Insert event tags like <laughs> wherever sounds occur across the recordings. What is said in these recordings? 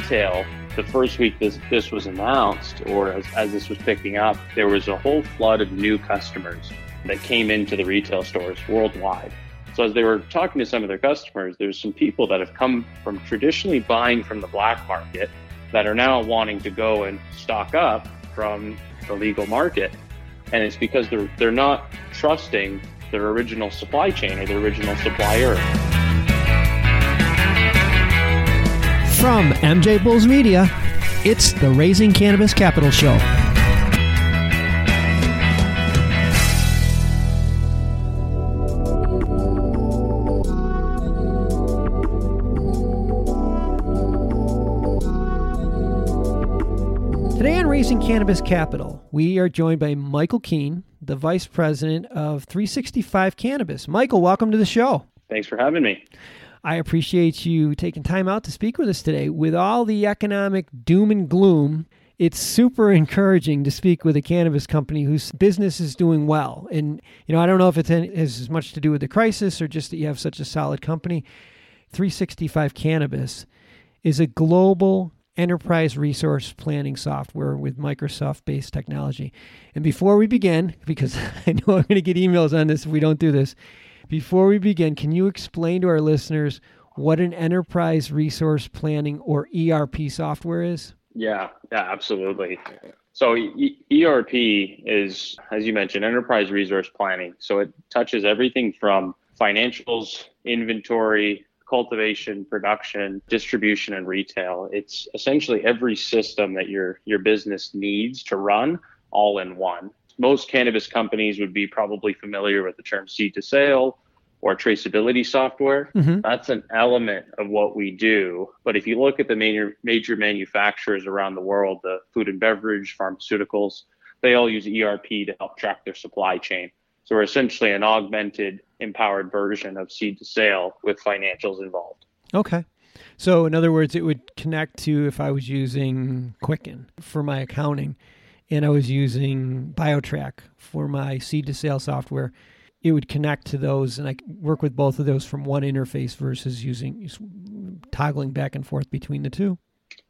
retail, the first week this this was announced, or as, as this was picking up, there was a whole flood of new customers that came into the retail stores worldwide. So as they were talking to some of their customers, there's some people that have come from traditionally buying from the black market that are now wanting to go and stock up from the legal market. And it's because they're they're not trusting their original supply chain or their original supplier. From MJ Bulls Media, it's the Raising Cannabis Capital Show. Today on Raising Cannabis Capital, we are joined by Michael Keene, the Vice President of 365 Cannabis. Michael, welcome to the show. Thanks for having me. I appreciate you taking time out to speak with us today. With all the economic doom and gloom, it's super <laughs> encouraging to speak with a cannabis company whose business is doing well. And, you know, I don't know if it has as much to do with the crisis or just that you have such a solid company. 365 Cannabis is a global enterprise resource planning software with Microsoft based technology. And before we begin, because <laughs> I know I'm going to get emails on this if we don't do this, before we begin, can you explain to our listeners what an enterprise resource planning or ERP software is? Yeah, yeah, absolutely. So e- ERP is, as you mentioned, enterprise resource planning. So it touches everything from financials, inventory, cultivation, production, distribution, and retail. It's essentially every system that your your business needs to run all in one most cannabis companies would be probably familiar with the term seed to sale or traceability software. Mm-hmm. That's an element of what we do. But if you look at the major major manufacturers around the world, the food and beverage, pharmaceuticals, they all use ERP to help track their supply chain. So we're essentially an augmented, empowered version of seed to sale with financials involved. Okay. So in other words, it would connect to if I was using Quicken for my accounting and I was using BioTrack for my seed to sale software, it would connect to those and I work with both of those from one interface versus using toggling back and forth between the two.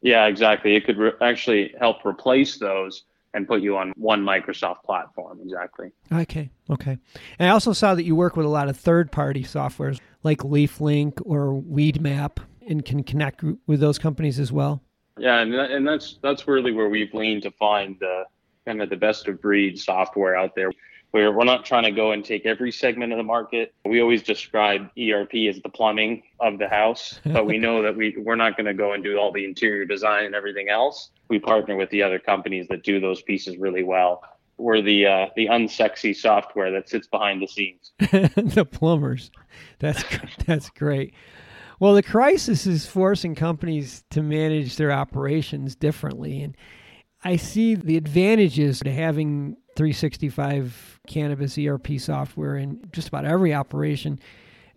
Yeah, exactly. It could re- actually help replace those and put you on one Microsoft platform. Exactly. Okay. Okay. And I also saw that you work with a lot of third party softwares like LeafLink or Weedmap and can connect with those companies as well. Yeah, and and that's that's really where we've leaned to find the kind of the best of breed software out there. Where we're not trying to go and take every segment of the market. We always describe ERP as the plumbing of the house, but we know that we we're not going to go and do all the interior design and everything else. We partner with the other companies that do those pieces really well. We're the uh, the unsexy software that sits behind the scenes. <laughs> the plumbers. That's that's great. Well, the crisis is forcing companies to manage their operations differently. And I see the advantages to having 365 cannabis ERP software in just about every operation.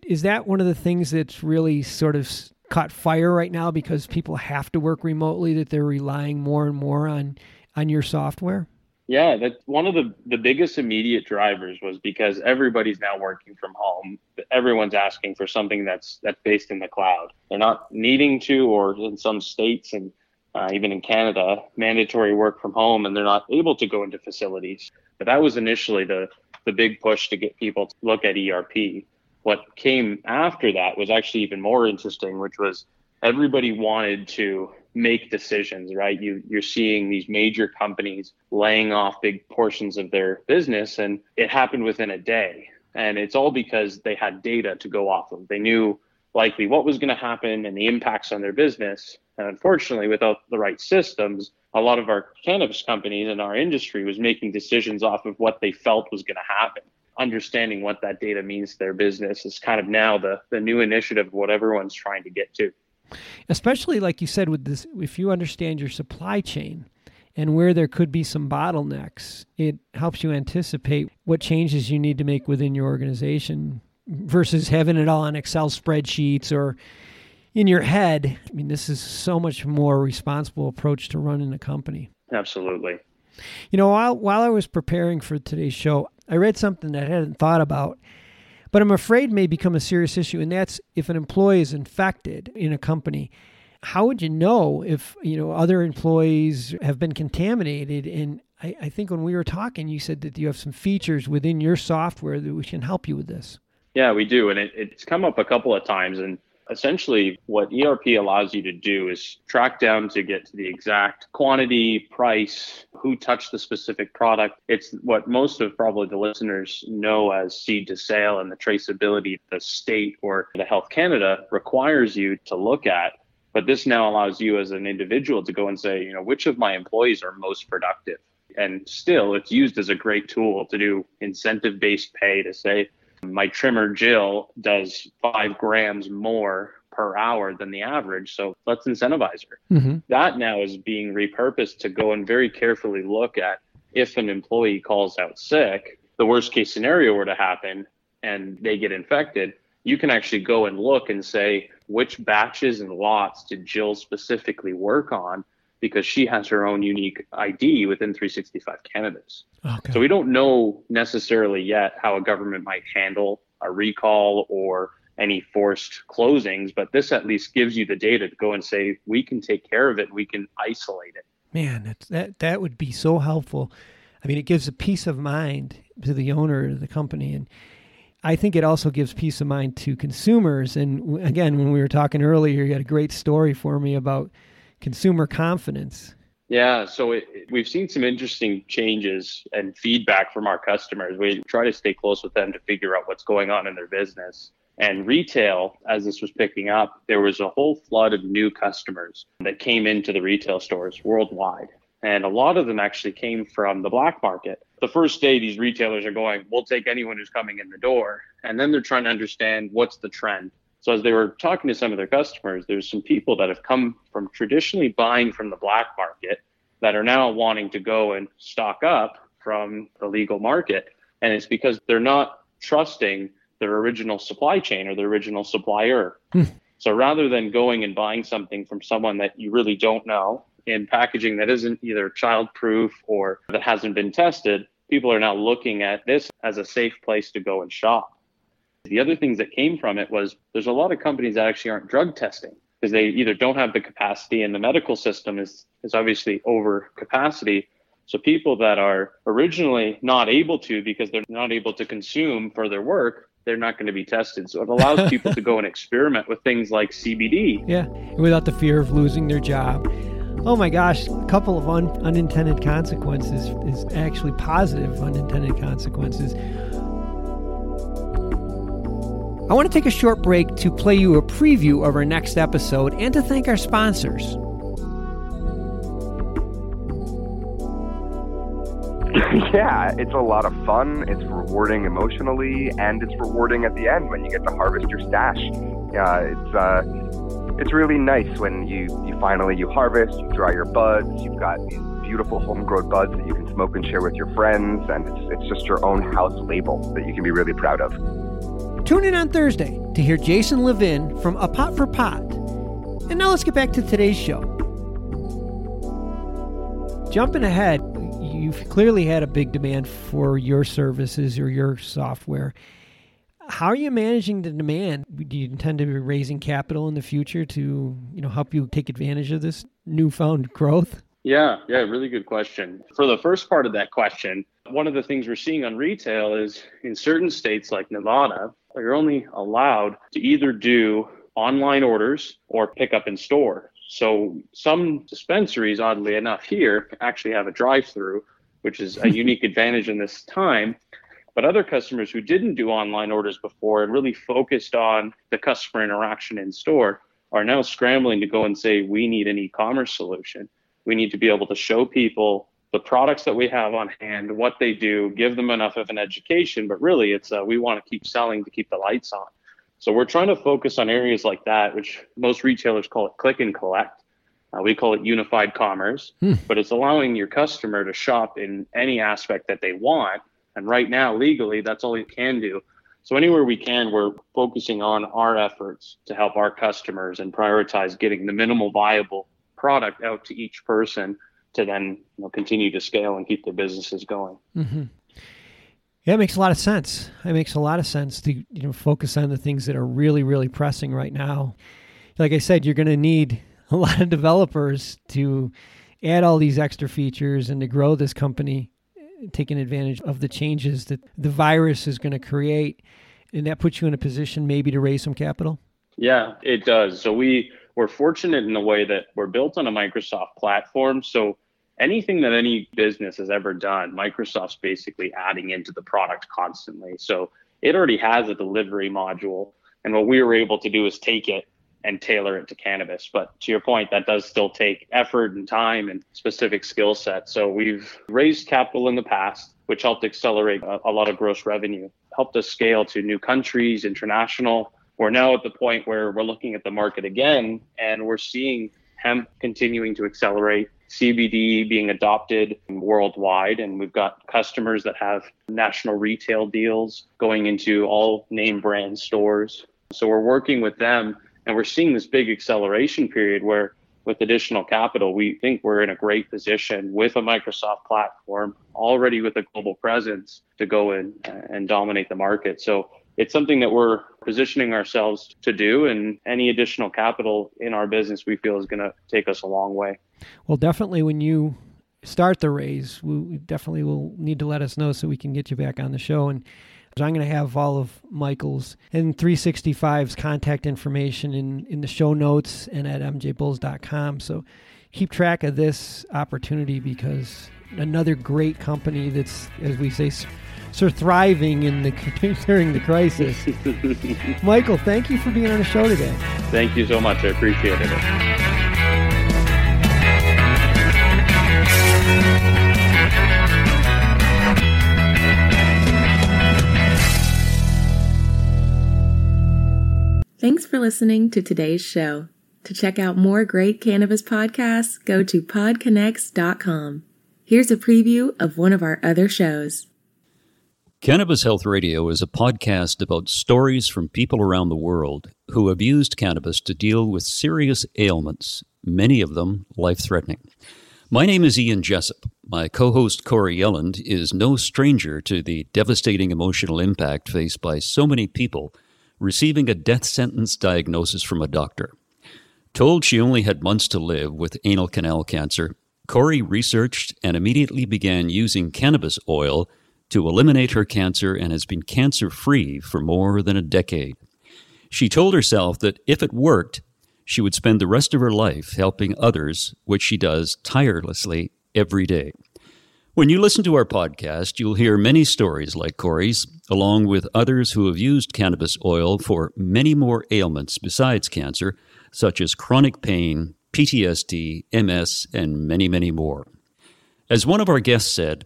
Is that one of the things that's really sort of caught fire right now because people have to work remotely that they're relying more and more on on your software? Yeah, that one of the the biggest immediate drivers was because everybody's now working from home. Everyone's asking for something that's that's based in the cloud. They're not needing to, or in some states and uh, even in Canada, mandatory work from home, and they're not able to go into facilities. But that was initially the the big push to get people to look at ERP. What came after that was actually even more interesting, which was everybody wanted to make decisions, right? You you're seeing these major companies laying off big portions of their business and it happened within a day. And it's all because they had data to go off of. They knew likely what was going to happen and the impacts on their business. And unfortunately, without the right systems, a lot of our cannabis companies and our industry was making decisions off of what they felt was going to happen. Understanding what that data means to their business is kind of now the, the new initiative of what everyone's trying to get to especially like you said with this if you understand your supply chain and where there could be some bottlenecks it helps you anticipate what changes you need to make within your organization versus having it all on excel spreadsheets or in your head. I mean this is so much more responsible approach to running a company. Absolutely. You know while while i was preparing for today's show i read something that i hadn't thought about but I'm afraid may become a serious issue, and that's if an employee is infected in a company. how would you know if you know other employees have been contaminated? And I, I think when we were talking, you said that you have some features within your software that we can help you with this. Yeah, we do, and it, it's come up a couple of times, and essentially what ERP allows you to do is track down to get to the exact quantity, price, who touched the specific product. It's what most of probably the listeners know as seed to sale and the traceability the state or the Health Canada requires you to look at. But this now allows you as an individual to go and say, you know, which of my employees are most productive? And still, it's used as a great tool to do incentive based pay to say, my trimmer Jill does five grams more per hour than the average. So let's incentivize her. Mm-hmm. That now is being repurposed to go and very carefully look at if an employee calls out sick, the worst case scenario were to happen and they get infected, you can actually go and look and say which batches and lots did Jill specifically work on because she has her own unique ID within 365 Cannabis. Okay. So we don't know necessarily yet how a government might handle a recall or any forced closings, but this at least gives you the data to go and say we can take care of it, we can isolate it. Man, that that would be so helpful. I mean, it gives a peace of mind to the owner of the company, and I think it also gives peace of mind to consumers. And again, when we were talking earlier, you had a great story for me about consumer confidence. Yeah, so it, we've seen some interesting changes and feedback from our customers. We try to stay close with them to figure out what's going on in their business. And retail, as this was picking up, there was a whole flood of new customers that came into the retail stores worldwide. And a lot of them actually came from the black market. The first day, these retailers are going, we'll take anyone who's coming in the door. And then they're trying to understand what's the trend. So as they were talking to some of their customers, there's some people that have come from traditionally buying from the black market that are now wanting to go and stock up from the legal market. And it's because they're not trusting their original supply chain or their original supplier. Hmm. So rather than going and buying something from someone that you really don't know in packaging that isn't either child proof or that hasn't been tested, people are now looking at this as a safe place to go and shop. The other things that came from it was there's a lot of companies that actually aren't drug testing because they either don't have the capacity and the medical system is, is obviously over capacity. So people that are originally not able to because they're not able to consume for their work, they're not going to be tested. So it allows <laughs> people to go and experiment with things like CBD. Yeah, without the fear of losing their job. Oh my gosh, a couple of un- unintended consequences is actually positive unintended consequences. I want to take a short break to play you a preview of our next episode and to thank our sponsors. <laughs> yeah, it's a lot of fun. It's rewarding emotionally, and it's rewarding at the end when you get to harvest your stash. Yeah, it's uh, it's really nice when you you finally you harvest, you dry your buds, you've got these beautiful homegrown buds that you can smoke and share with your friends, and it's it's just your own house label that you can be really proud of. Tune in on Thursday to hear Jason Levin from A Pot for Pot. And now let's get back to today's show. Jumping ahead, you've clearly had a big demand for your services or your software. How are you managing the demand? Do you intend to be raising capital in the future to, you know, help you take advantage of this newfound growth? Yeah, yeah, really good question. For the first part of that question, one of the things we're seeing on retail is in certain states like Nevada, you're only allowed to either do online orders or pick up in store. So some dispensaries, oddly enough, here actually have a drive-through, which is a <laughs> unique advantage in this time. But other customers who didn't do online orders before and really focused on the customer interaction in store are now scrambling to go and say, we need an e-commerce solution. We need to be able to show people the products that we have on hand, what they do, give them enough of an education. But really, it's uh, we want to keep selling to keep the lights on. So we're trying to focus on areas like that, which most retailers call it click and collect. Uh, we call it unified commerce, hmm. but it's allowing your customer to shop in any aspect that they want. And right now, legally, that's all you can do. So anywhere we can, we're focusing on our efforts to help our customers and prioritize getting the minimal viable product out to each person to then you know, continue to scale and keep their businesses going. Mm-hmm. Yeah, it makes a lot of sense. It makes a lot of sense to you know focus on the things that are really really pressing right now. Like I said, you're going to need a <laughs> lot of developers to add all these extra features and to grow this company, taking advantage of the changes that the virus is going to create. And that puts you in a position maybe to raise some capital? Yeah, it does. So we we're fortunate in the way that we're built on a Microsoft platform. So anything that any business has ever done, Microsoft's basically adding into the product constantly. So it already has a delivery module. And what we were able to do is take it and tailor it to cannabis. But to your point, that does still take effort and time and specific skill set. So we've raised capital in the past, which helped accelerate a, a lot of gross revenue, helped us scale to new countries, international. We're now at the point where we're looking at the market again and we're seeing hemp continuing to accelerate, CBD being adopted worldwide. And we've got customers that have national retail deals going into all name brand stores. So we're working with them and we're seeing this big acceleration period where with additional capital, we think we're in a great position with a Microsoft platform already with a global presence to go in and dominate the market. So it's something that we're positioning ourselves to do and any additional capital in our business we feel is going to take us a long way. Well, definitely when you start the raise, we definitely will need to let us know so we can get you back on the show and I'm going to have all of Michael's and 365's contact information in, in the show notes and at mjbulls.com. So keep track of this opportunity because another great company that's, as we say, sort of thriving in the <laughs> during the crisis. <laughs> Michael, thank you for being on the show today. Thank you so much. I appreciate it. Thanks for listening to today's show. To check out more great cannabis podcasts, go to podconnects.com. Here's a preview of one of our other shows. Cannabis Health Radio is a podcast about stories from people around the world who have used cannabis to deal with serious ailments, many of them life threatening. My name is Ian Jessop. My co host Corrie Yelland is no stranger to the devastating emotional impact faced by so many people receiving a death sentence diagnosis from a doctor. Told she only had months to live with anal canal cancer, Corrie researched and immediately began using cannabis oil to eliminate her cancer and has been cancer free for more than a decade. She told herself that if it worked, she would spend the rest of her life helping others, which she does tirelessly every day. When you listen to our podcast, you'll hear many stories like Corrie's, along with others who have used cannabis oil for many more ailments besides cancer, such as chronic pain, PTSD, MS, and many, many more. As one of our guests said,